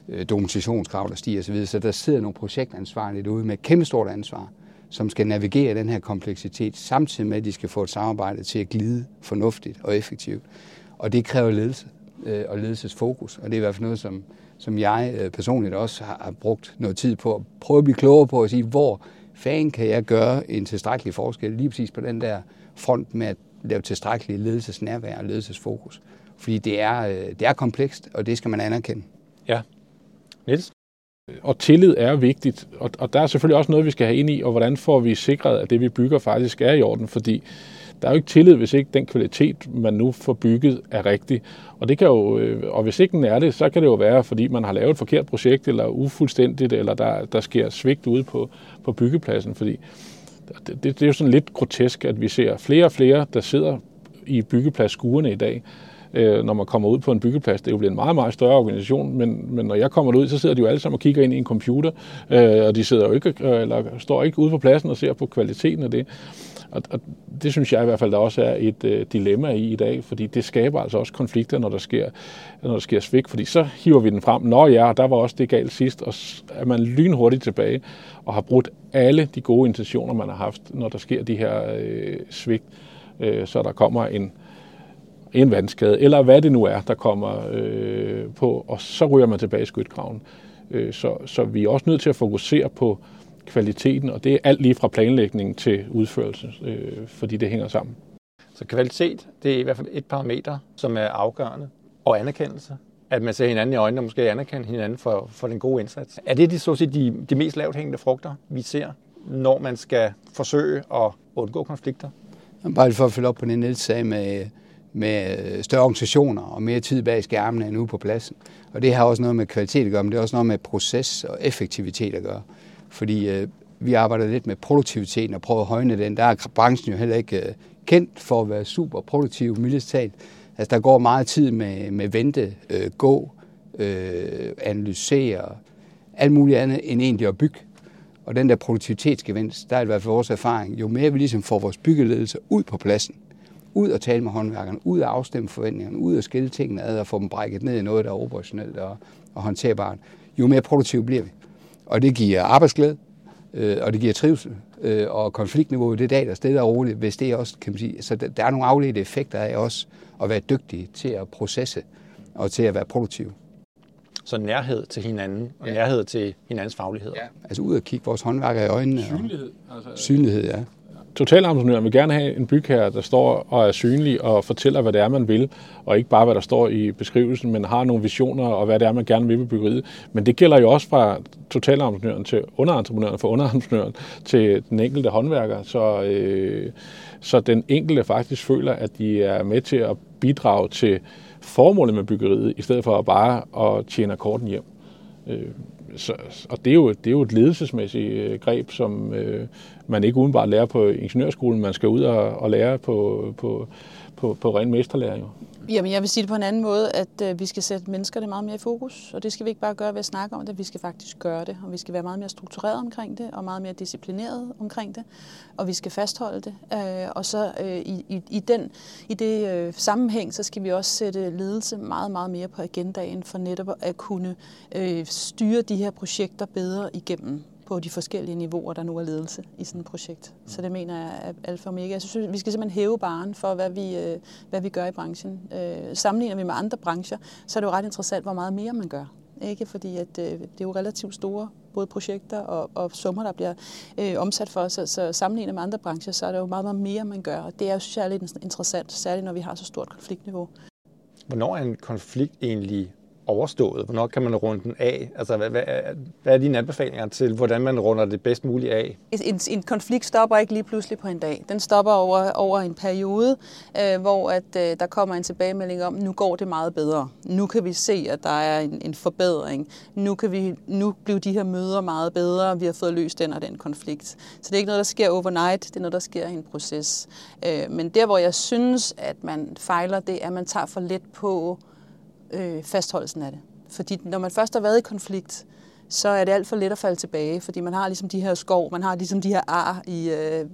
øh, dokumentationskrav, der stiger osv. Så der sidder nogle projektansvarlige derude med et kæmpestort ansvar, som skal navigere den her kompleksitet, samtidig med, at de skal få et samarbejde til at glide fornuftigt og effektivt. Og det kræver ledelse øh, og ledelsesfokus, og det er i hvert fald noget, som, som jeg øh, personligt også har, har brugt noget tid på at prøve at blive klogere på at sige, hvor fanden kan jeg gøre en tilstrækkelig forskel lige præcis på den der front med at lave tilstrækkelig ledelsesnærvær og ledelsesfokus. Fordi det er, øh, det er komplekst, og det skal man anerkende. Ja. Niels? Og tillid er vigtigt, og, og der er selvfølgelig også noget, vi skal have ind i, og hvordan får vi sikret, at det, vi bygger, faktisk er i orden, fordi der er jo ikke tillid, hvis ikke den kvalitet, man nu får bygget, er rigtig. Og, det kan jo, øh, og hvis ikke den er det, så kan det jo være, fordi man har lavet et forkert projekt, eller ufuldstændigt, eller der, der sker svigt ude på, på byggepladsen. Fordi det, det, det er jo sådan lidt grotesk, at vi ser flere og flere, der sidder i byggepladsskuerne i dag, øh, når man kommer ud på en byggeplads. Det er jo blevet en meget, meget større organisation, men, men når jeg kommer ud, så sidder de jo alle sammen og kigger ind i en computer, øh, og de sidder jo ikke, øh, eller står ikke ude på pladsen og ser på kvaliteten af det. Og, og det synes jeg i hvert fald, der også er et øh, dilemma i i dag, fordi det skaber altså også konflikter, når der sker, når der sker svigt, fordi så hiver vi den frem. Nå ja, der var også det galt sidst, og er man lynhurtigt tilbage og har brudt alle de gode intentioner, man har haft, når der sker de her øh, svigt, øh, så der kommer en, en vandskade, eller hvad det nu er, der kommer øh, på, og så ryger man tilbage i skytgraven. Øh, så, så vi er også nødt til at fokusere på kvaliteten, og det er alt lige fra planlægning til udførelse, øh, fordi det hænger sammen. Så kvalitet, det er i hvert fald et parameter, som er afgørende, og anerkendelse. At man ser hinanden i øjnene og måske anerkender hinanden for, for den gode indsats. Er det de, så at sige, de, de mest lavt hængende frugter, vi ser, når man skal forsøge at undgå konflikter? Bare for at følge op på det, Niels sagde med, med øh, større organisationer og mere tid bag skærmene end ude på pladsen. Og det har også noget med kvalitet at gøre, men det har også noget med proces og effektivitet at gøre. Fordi øh, vi arbejder lidt med produktiviteten og prøver at højne den. Der er branchen jo heller ikke øh, kendt for at være super produktiv, mildest talt. Altså, der går meget tid med, med vente, øh, gå, øh, analysere, alt muligt andet end egentlig at bygge. Og den der produktivitetsgevinst, der er i hvert fald vores erfaring, jo mere vi ligesom får vores byggeledelse ud på pladsen, ud og tale med håndværkerne, ud og afstemme forventningerne, ud og skille tingene ad og få dem brækket ned i noget, der er operationelt og, og håndterbart, jo mere produktive bliver vi. Og det giver arbejdsglæde, øh, og det giver trivsel, øh, og konfliktniveauet det dag, der stille og roligt, hvis det også, kan man sige, så der, der er nogle afledte effekter af også at være dygtig til at processe og til at være produktiv. Så nærhed til hinanden, og ja. nærhed til hinandens faglighed. Ja. Altså ud og kigge vores håndværkere i øjnene. Synlighed. Altså, synlighed, ja. Totalentreprenøren vil gerne have en bygherre, der står og er synlig og fortæller, hvad det er, man vil, og ikke bare, hvad der står i beskrivelsen, men har nogle visioner og hvad det er, man gerne vil med byggeriet. Men det gælder jo også fra totalentreprenøren til underentreprenøren, fra underentreprenøren til den enkelte håndværker, så, øh, så den enkelte faktisk føler, at de er med til at bidrage til formålet med byggeriet, i stedet for bare at tjene korten hjem. Øh, så, og det er, jo, det er jo et ledelsesmæssigt øh, greb, som øh, man ikke udenbart lærer på ingeniørskolen. Man skal ud og, og lære på, på, på, på ren mesterlæring. Jamen, jeg vil sige det på en anden måde, at øh, vi skal sætte mennesker det meget mere i fokus, og det skal vi ikke bare gøre ved at snakke om det, vi skal faktisk gøre det, og vi skal være meget mere struktureret omkring det, og meget mere disciplineret omkring det, og vi skal fastholde det. Øh, og så øh, i, i, i, den, i det øh, sammenhæng, så skal vi også sætte ledelse meget, meget mere på agendaen, for netop at kunne øh, styre de her projekter bedre igennem på de forskellige niveauer, der nu er ledelse i sådan et projekt. Så det mener jeg er alfa og omega. Jeg synes, vi skal simpelthen hæve baren for, hvad vi, øh, hvad vi gør i branchen. Øh, sammenligner vi med andre brancher, så er det jo ret interessant, hvor meget mere man gør. Ikke? Fordi at, øh, det er jo relativt store både projekter og, og summer, der bliver øh, omsat for. Så, så sammenlignet med andre brancher, så er det jo meget, meget mere, man gør. Og det er jo særligt interessant, særligt når vi har så stort konfliktniveau. Hvornår er en konflikt egentlig overstået? Hvornår kan man runde den af? Altså, hvad, hvad, hvad er dine anbefalinger til, hvordan man runder det bedst muligt af? En, en konflikt stopper ikke lige pludselig på en dag. Den stopper over, over en periode, øh, hvor at, øh, der kommer en tilbagemelding om, nu går det meget bedre. Nu kan vi se, at der er en, en forbedring. Nu kan vi nu bliver de her møder meget bedre. Vi har fået løst den og den konflikt. Så det er ikke noget, der sker overnight. Det er noget, der sker i en proces. Øh, men der, hvor jeg synes, at man fejler, det er, at man tager for let på øh, øh, fastholdelsen af det. Fordi når man først har været i konflikt, så er det alt for let at falde tilbage, fordi man har ligesom de her skov, man har ligesom de her ar i, øh,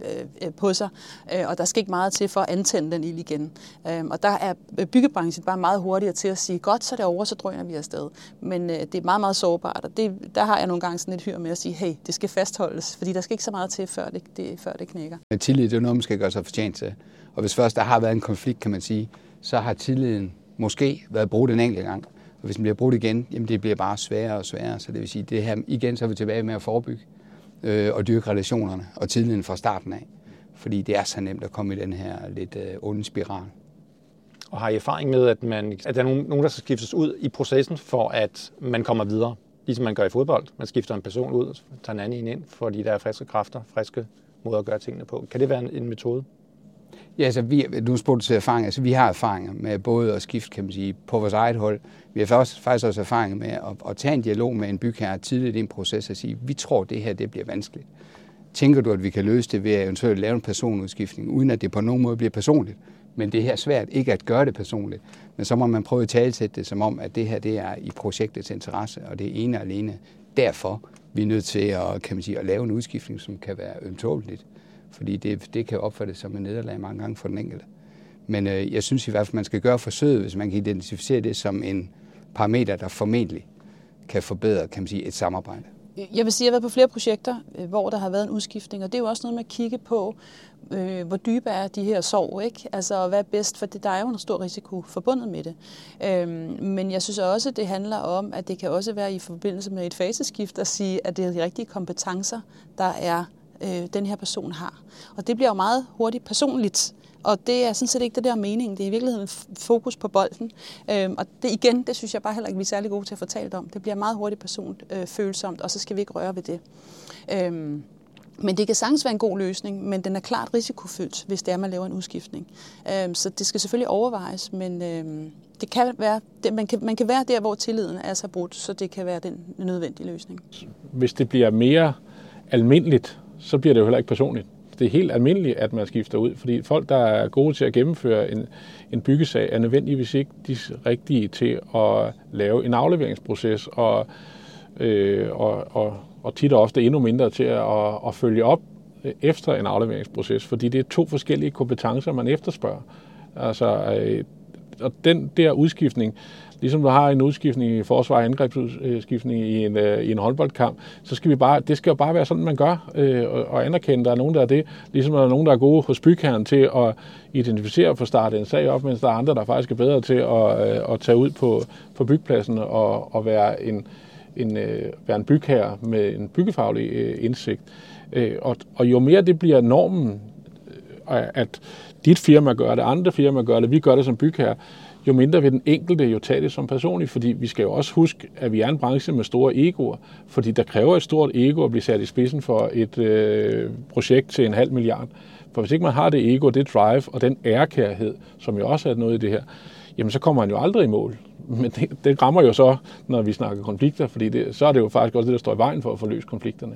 øh, på sig, øh, og der skal ikke meget til for at antænde den ild igen. Øh, og der er byggebranchen bare meget hurtigere til at sige, godt, så er det over, så drøner vi afsted. Men øh, det er meget, meget sårbart, og det, der har jeg nogle gange sådan et hyr med at sige, hey, det skal fastholdes, fordi der skal ikke så meget til, før det, det, før det knækker. Men tillid, det er noget, man skal gøre sig fortjent til. Og hvis først der har været en konflikt, kan man sige, så har tilliden måske været brugt en enkelt gang. Og hvis den bliver brugt igen, jamen det bliver bare sværere og sværere. Så det vil sige, det her igen, så er vi tilbage med at forebygge øh, og dyrke relationerne og tiden fra starten af. Fordi det er så nemt at komme i den her lidt øh, onde spiral. Og har I erfaring med, at, man, at der er nogen, nogen, der skal skiftes ud i processen, for at man kommer videre? Ligesom man gør i fodbold. Man skifter en person ud, tager en anden ind, fordi der er friske kræfter, friske måder at gøre tingene på. Kan det være en, en metode? Ja, altså vi, du spurgte til erfaring. Altså vi har erfaringer med både at skifte, kan man sige, på vores eget hold. Vi har faktisk, faktisk også erfaringer med at, at tage en dialog med en bygherre tidligt i en proces og sige, vi tror, det her det bliver vanskeligt. Tænker du, at vi kan løse det ved at eventuelt lave en personudskiftning, uden at det på nogen måde bliver personligt? Men det her er svært ikke at gøre det personligt. Men så må man prøve at talsætte det som om, at det her det er i projektets interesse, og det er ene og alene derfor, vi er nødt til at, kan man sige, at lave en udskiftning, som kan være ømtåligt fordi det, det kan opfattes som en nederlag mange gange for den enkelte. Men øh, jeg synes i hvert fald, man skal gøre forsøget, hvis man kan identificere det som en parameter, der formentlig kan forbedre kan man sige, et samarbejde. Jeg vil sige, at jeg har været på flere projekter, øh, hvor der har været en udskiftning, og det er jo også noget med at kigge på, øh, hvor dybe er de her sår, ikke? Altså, hvad er bedst, for det, der er jo en stor risiko forbundet med det. Øhm, men jeg synes også, at det handler om, at det kan også være i forbindelse med et faseskift at sige, at det er de rigtige kompetencer, der er øh, den her person har. Og det bliver jo meget hurtigt personligt, og det er sådan set ikke det der mening. Det er i virkeligheden fokus på bolden. Øhm, og det igen, det synes jeg bare heller ikke, vi er særlig gode til at fortælle om. Det bliver meget hurtigt personfølsomt, øh, og så skal vi ikke røre ved det. Øhm, Men det kan sagtens være en god løsning, men den er klart risikofyldt, hvis det er, man laver en udskiftning. Øhm, så det skal selvfølgelig overvejes, men øhm, det kan være, det, man, kan, man kan være der, hvor tilliden er så brudt, så det kan være den nødvendige løsning. Hvis det bliver mere almindeligt, så bliver det jo heller ikke personligt. Det er helt almindeligt, at man skifter ud, fordi folk, der er gode til at gennemføre en, en byggesag, er nødvendigvis ikke de rigtige til at lave en afleveringsproces og, øh, og, og, og tit og ofte endnu mindre til at, at, at følge op efter en afleveringsproces, fordi det er to forskellige kompetencer, man efterspørger. Altså, øh, og den der udskiftning, ligesom du har en udskiftning i forsvar og angrebsudskiftning i en, øh, i en håndboldkamp, så skal vi bare, det skal jo bare være sådan, man gør, øh, og anerkende, at der er nogen, der er det, ligesom der er nogen, der er gode hos bygherren til at identificere og få startet en sag op, mens der er andre, der faktisk er bedre til at, øh, at tage ud på, på bygpladsen og, og være en, en, øh, være en bygherre med en byggefaglig øh, indsigt. Øh, og, og jo mere det bliver normen, øh, at dit firma gør det, andre firma gør det, vi gør det som bygherre, jo mindre vil den enkelte jo tage det som personligt, fordi vi skal jo også huske, at vi er en branche med store egoer, fordi der kræver et stort ego at blive sat i spidsen for et øh, projekt til en halv milliard. For hvis ikke man har det ego, det drive og den ærkærhed, som jo også er noget i det her, jamen så kommer man jo aldrig i mål. (laughs) Men det, det rammer jo så, når vi snakker konflikter, fordi det, så er det jo faktisk også det, der står i vejen for at få løst konflikterne.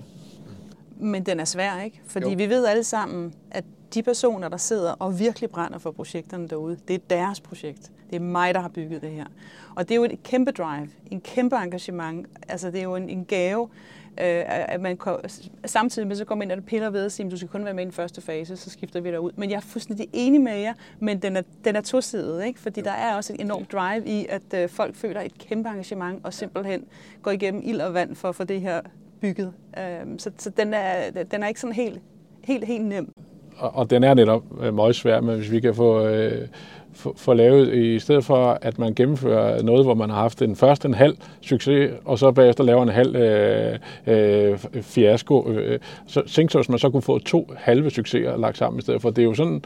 Men den er svær, ikke? Fordi jo. vi ved alle sammen, at de personer, der sidder og virkelig brænder for projekterne derude, det er deres projekt. Det er mig, der har bygget det her. Og det er jo et kæmpe drive, en kæmpe engagement. Altså, det er jo en, en gave, øh, at man samtidig med, så kommer ind og piller ved og siger, du skal kun være med i den første fase, så skifter vi dig ud. Men jeg er fuldstændig enig med jer, men den er, den er tosidet, ikke? fordi der er også et enormt drive i, at øh, folk føler et kæmpe engagement og simpelthen går igennem ild og vand for at få det her bygget. Øh, så så den, er, den er ikke sådan helt, helt, helt nem. Og, og den er netop øh, meget svær, men hvis vi kan få... Øh, få lavet, i stedet for at man gennemfører noget, hvor man har haft en først en halv succes, og så bagefter laver en halv øh, øh, fiasko, øh, så tænk så, hvis man så kunne få to halve succeser lagt sammen i stedet for. Det er jo sådan,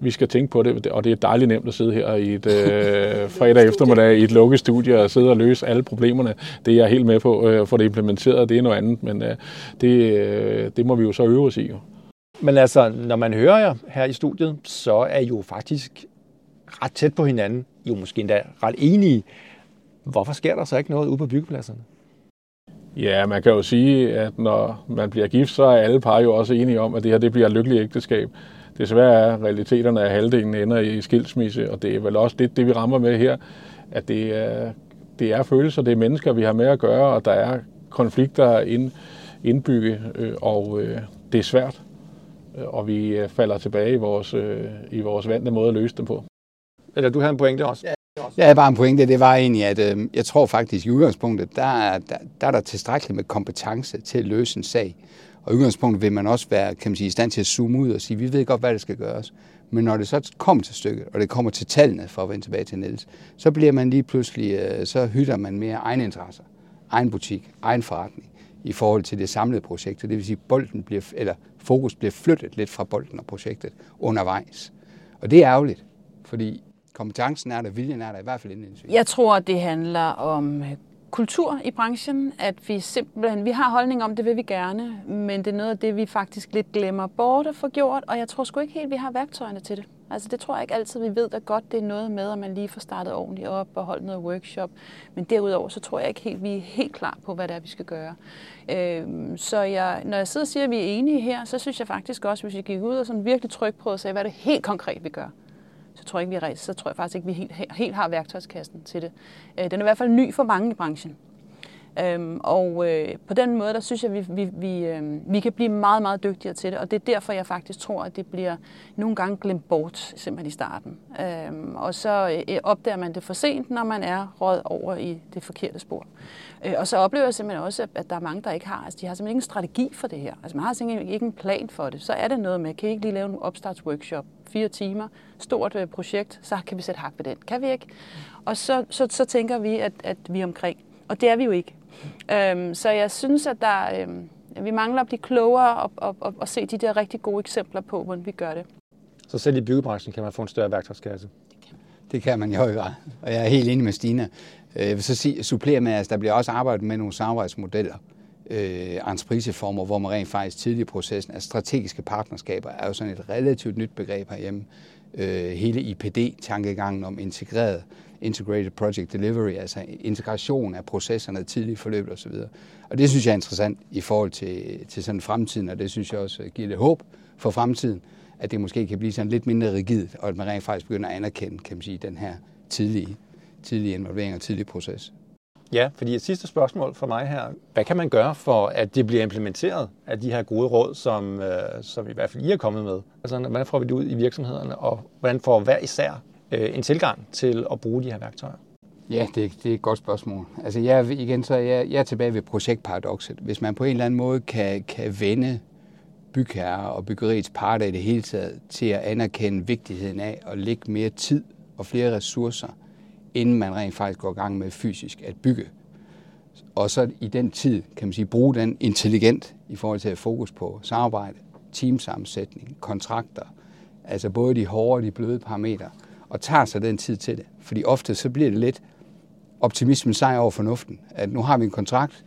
vi skal tænke på det, og det er dejligt nemt at sidde her i et øh, (laughs) fredag eftermiddag i et lukket studie og sidde og løse alle problemerne. Det er jeg helt med på, øh, for det implementeret, det er noget andet, men øh, det, øh, det må vi jo så øve os i. Men altså, når man hører jer her i studiet, så er I jo faktisk ret tæt på hinanden, jo måske endda ret enige. Hvorfor sker der så ikke noget ude på byggepladserne? Ja, man kan jo sige, at når man bliver gift, så er alle par jo også enige om, at det her det bliver et lykkeligt ægteskab. Desværre er realiteterne, at halvdelen ender i skilsmisse, og det er vel også det, det vi rammer med her, at det er, det er følelser, det er mennesker, vi har med at gøre, og der er konflikter ind, indbygge, øh, og øh, det er svært, øh, og vi falder tilbage i vores, i vores vante måde at løse dem på. Eller du havde en pointe også? Ja. Jeg havde bare en pointe, det var egentlig, at øh, jeg tror faktisk i udgangspunktet, der der, der er der tilstrækkeligt med kompetence til at løse en sag. Og i udgangspunktet vil man også være kan man sige, i stand til at zoome ud og sige, vi ved godt, hvad der skal gøres. Men når det så kommer til stykket, og det kommer til tallene, for at vende tilbage til Niels, så bliver man lige pludselig, øh, så hytter man mere egen interesser, egen butik, egen forretning i forhold til det samlede projekt. Det vil sige, at bolden bliver, eller fokus bliver flyttet lidt fra bolden og projektet undervejs. Og det er ærgerligt, fordi kompetencen er der, viljen er der, i hvert fald indledningsvis. Jeg tror, det handler om øh, kultur i branchen, at vi simpelthen, vi har holdning om, det vil vi gerne, men det er noget af det, vi faktisk lidt glemmer bort at få gjort, og jeg tror sgu ikke helt, vi har værktøjerne til det. Altså det tror jeg ikke altid, vi ved, at godt det er noget med, at man lige får startet ordentligt op og holdt noget workshop. Men derudover, så tror jeg ikke helt, vi er helt klar på, hvad det er, vi skal gøre. Øhm, så jeg, når jeg sidder og siger, at vi er enige her, så synes jeg faktisk også, hvis vi gik ud og sådan virkelig tryk på og sagde, hvad er det helt konkret, vi gør så tror jeg, ikke, vi, så tror jeg faktisk ikke, vi helt, helt har værktøjskassen til det. Øh, den er i hvert fald ny for mange i branchen. Øhm, og øh, på den måde, der synes jeg, vi, vi, vi, øh, vi kan blive meget, meget dygtigere til det. Og det er derfor, jeg faktisk tror, at det bliver nogle gange glemt bort simpelthen i starten. Øhm, og så øh, opdager man det for sent, når man er råd over i det forkerte spor. Øh, og så oplever jeg simpelthen også, at der er mange, der ikke har. Altså, de har simpelthen ikke en strategi for det her. Altså, man har simpelthen ikke en plan for det. Så er det noget med, kan I ikke lige lave en opstartsworkshop? Fire timer, stort øh, projekt, så kan vi sætte hak ved den. Kan vi ikke? Og så, så, så tænker vi, at, at vi er omkring. Og det er vi jo ikke. Øhm, så jeg synes, at der, øhm, vi mangler at blive klogere og, og, og, og se de der rigtig gode eksempler på, hvordan vi gør det. Så selv i byggebranchen kan man få en større værktøjskasse? Det kan man, det kan man i høj grad. Og jeg er helt enig med Stina. Øh, jeg vil så sige, supplere med, at der bliver også arbejdet med nogle samarbejdsmodeller øh, entrepriseformer, hvor man rent faktisk tidlig i processen, at strategiske partnerskaber er jo sådan et relativt nyt begreb herhjemme. Øh, hele IPD-tankegangen om integreret Integrated Project Delivery, altså integration af processerne tidligt forløb osv. Og det synes jeg er interessant i forhold til, til sådan fremtiden, og det synes jeg også giver lidt håb for fremtiden, at det måske kan blive sådan lidt mindre rigidt, og at man rent faktisk begynder at anerkende, kan man sige, den her tidlige, tidlige involvering og tidlige proces. Ja, fordi et sidste spørgsmål for mig her. Hvad kan man gøre for, at det bliver implementeret af de her gode råd, som, øh, som i hvert fald I er kommet med? Altså, hvordan får vi det ud i virksomhederne, og hvordan får hver især Øh, en tilgang til at bruge de her værktøjer? Ja, det, det er et godt spørgsmål. Altså jeg, igen, så jeg, jeg er tilbage ved projektparadoxet. Hvis man på en eller anden måde kan, kan vende bygherrer og byggeriets parter i det hele taget til at anerkende vigtigheden af at lægge mere tid og flere ressourcer, inden man rent faktisk går i gang med fysisk at bygge. Og så i den tid, kan man sige, bruge den intelligent i forhold til at fokus på samarbejde, teamsammensætning, kontrakter, altså både de hårde og de bløde parametre, og tager sig den tid til det. Fordi ofte så bliver det lidt optimismen sejr over fornuften, at nu har vi en kontrakt,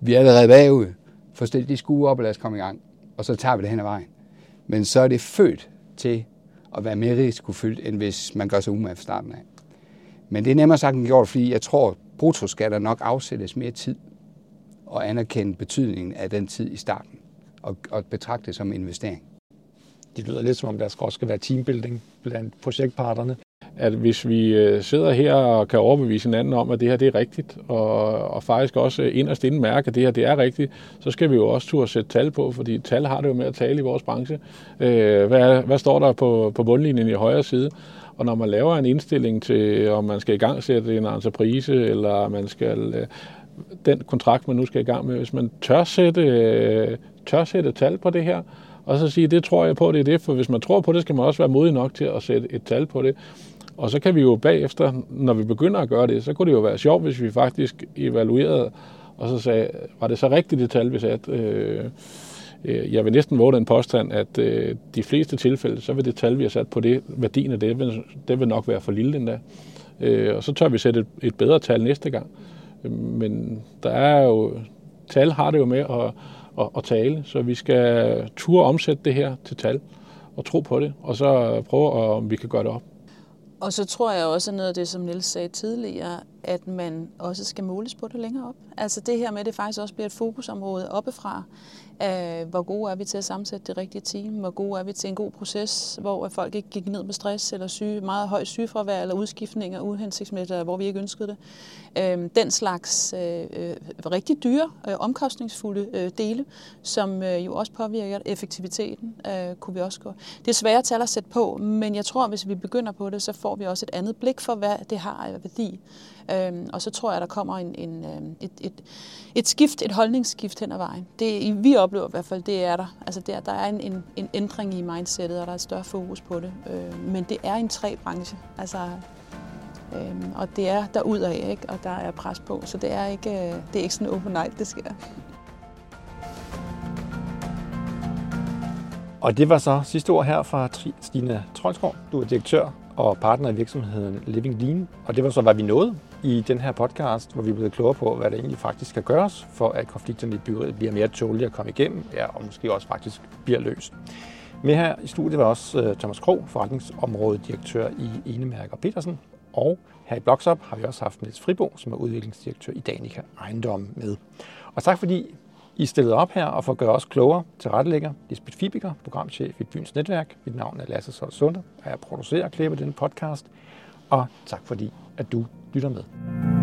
vi er allerede bagud, forstil de skue op og lad os komme i gang, og så tager vi det hen ad vejen. Men så er det født til at være mere risikofyldt, end hvis man gør sig umage fra starten af. Men det er nemmere sagt end gjort, fordi jeg tror, bruttoskatter nok afsættes mere tid og anerkende betydningen af den tid i starten og, og betragte det som en investering. Det lyder lidt som om, der også skal være teambuilding blandt projektparterne. At hvis vi øh, sidder her og kan overbevise hinanden om, at det her det er rigtigt, og, og faktisk også inderst inden mærke, at det her det er rigtigt, så skal vi jo også turde sætte tal på, fordi tal har det jo med at tale i vores branche. Øh, hvad, hvad står der på, på bundlinjen i højre side? Og når man laver en indstilling til, om man skal i gang sætte en entreprise, eller man skal øh, den kontrakt, man nu skal i gang med, hvis man tør sætte, øh, tør sætte tal på det her, og så sige, det tror jeg på, det er det, for hvis man tror på det, skal man også være modig nok til at sætte et tal på det. Og så kan vi jo bagefter, når vi begynder at gøre det, så kunne det jo være sjovt, hvis vi faktisk evaluerede, og så sagde, var det så rigtigt det tal, vi satte? Øh, øh jeg vil næsten våge den påstand, at øh, de fleste tilfælde, så vil det tal, vi har sat på det, værdien af det, vil, det vil nok være for lille endda. Øh, og så tør vi sætte et, et bedre tal næste gang. Øh, men der er jo, tal har det jo med at, og, og tale, så vi skal turde omsætte det her til tal og tro på det, og så prøve, om vi kan gøre det op. Og så tror jeg også noget af det, som Nils sagde tidligere, at man også skal måles på det længere op. Altså det her med, at det faktisk også bliver et fokusområde oppefra. Uh, hvor gode er vi til at sammensætte det rigtige team? Hvor gode er vi til en god proces, hvor folk ikke gik ned med stress eller syge, meget høj sygefravær eller udskiftninger uhensigtsmæssigt, hvor vi ikke ønskede det. Uh, den slags øh, øh, rigtig dyre, øh, omkostningsfulde øh, dele, som øh, jo også påvirker effektiviteten, øh, kunne vi også gå. Det er svære tal at sætte på, men jeg tror, hvis vi begynder på det, så får vi også et andet blik for, hvad det har af værdi. Øhm, og så tror jeg, der kommer en, en, øhm, et, et, et skift, et holdningsskift hen ad vejen. Det vi oplever i hvert fald, det er der. Altså der, der er en, en, en ændring i mindsetet, og der er et større fokus på det. Øh, men det er en tre branche. Altså, øhm, og det er derudad, ikke? og der er pres på. Så det er ikke, øh, det er ikke sådan overnight, det sker. Og det var så sidste ord her fra Stine Trolsgaard. Du er direktør og partner i virksomheden Living Lean. Og det var så, hvad vi nåede i den her podcast, hvor vi er blevet klogere på, hvad der egentlig faktisk skal gøres, for at konflikterne i byggeriet bliver mere tålige at komme igennem, ja, og måske også faktisk bliver løst. Med her i studiet var også øh, Thomas Krog, forretningsområdedirektør i Enemærker Petersen, og her i Bloksop har vi også haft Niels Fribo, som er udviklingsdirektør i Danica Ejendom med. Og tak fordi I stillede op her og for at gøre os klogere til rettelægger Lisbeth Fibiker, programchef i Byens Netværk. Mit navn er Lasse Sol Sunde, og jeg producerer og klipper denne podcast. Og tak fordi, at du lytter med.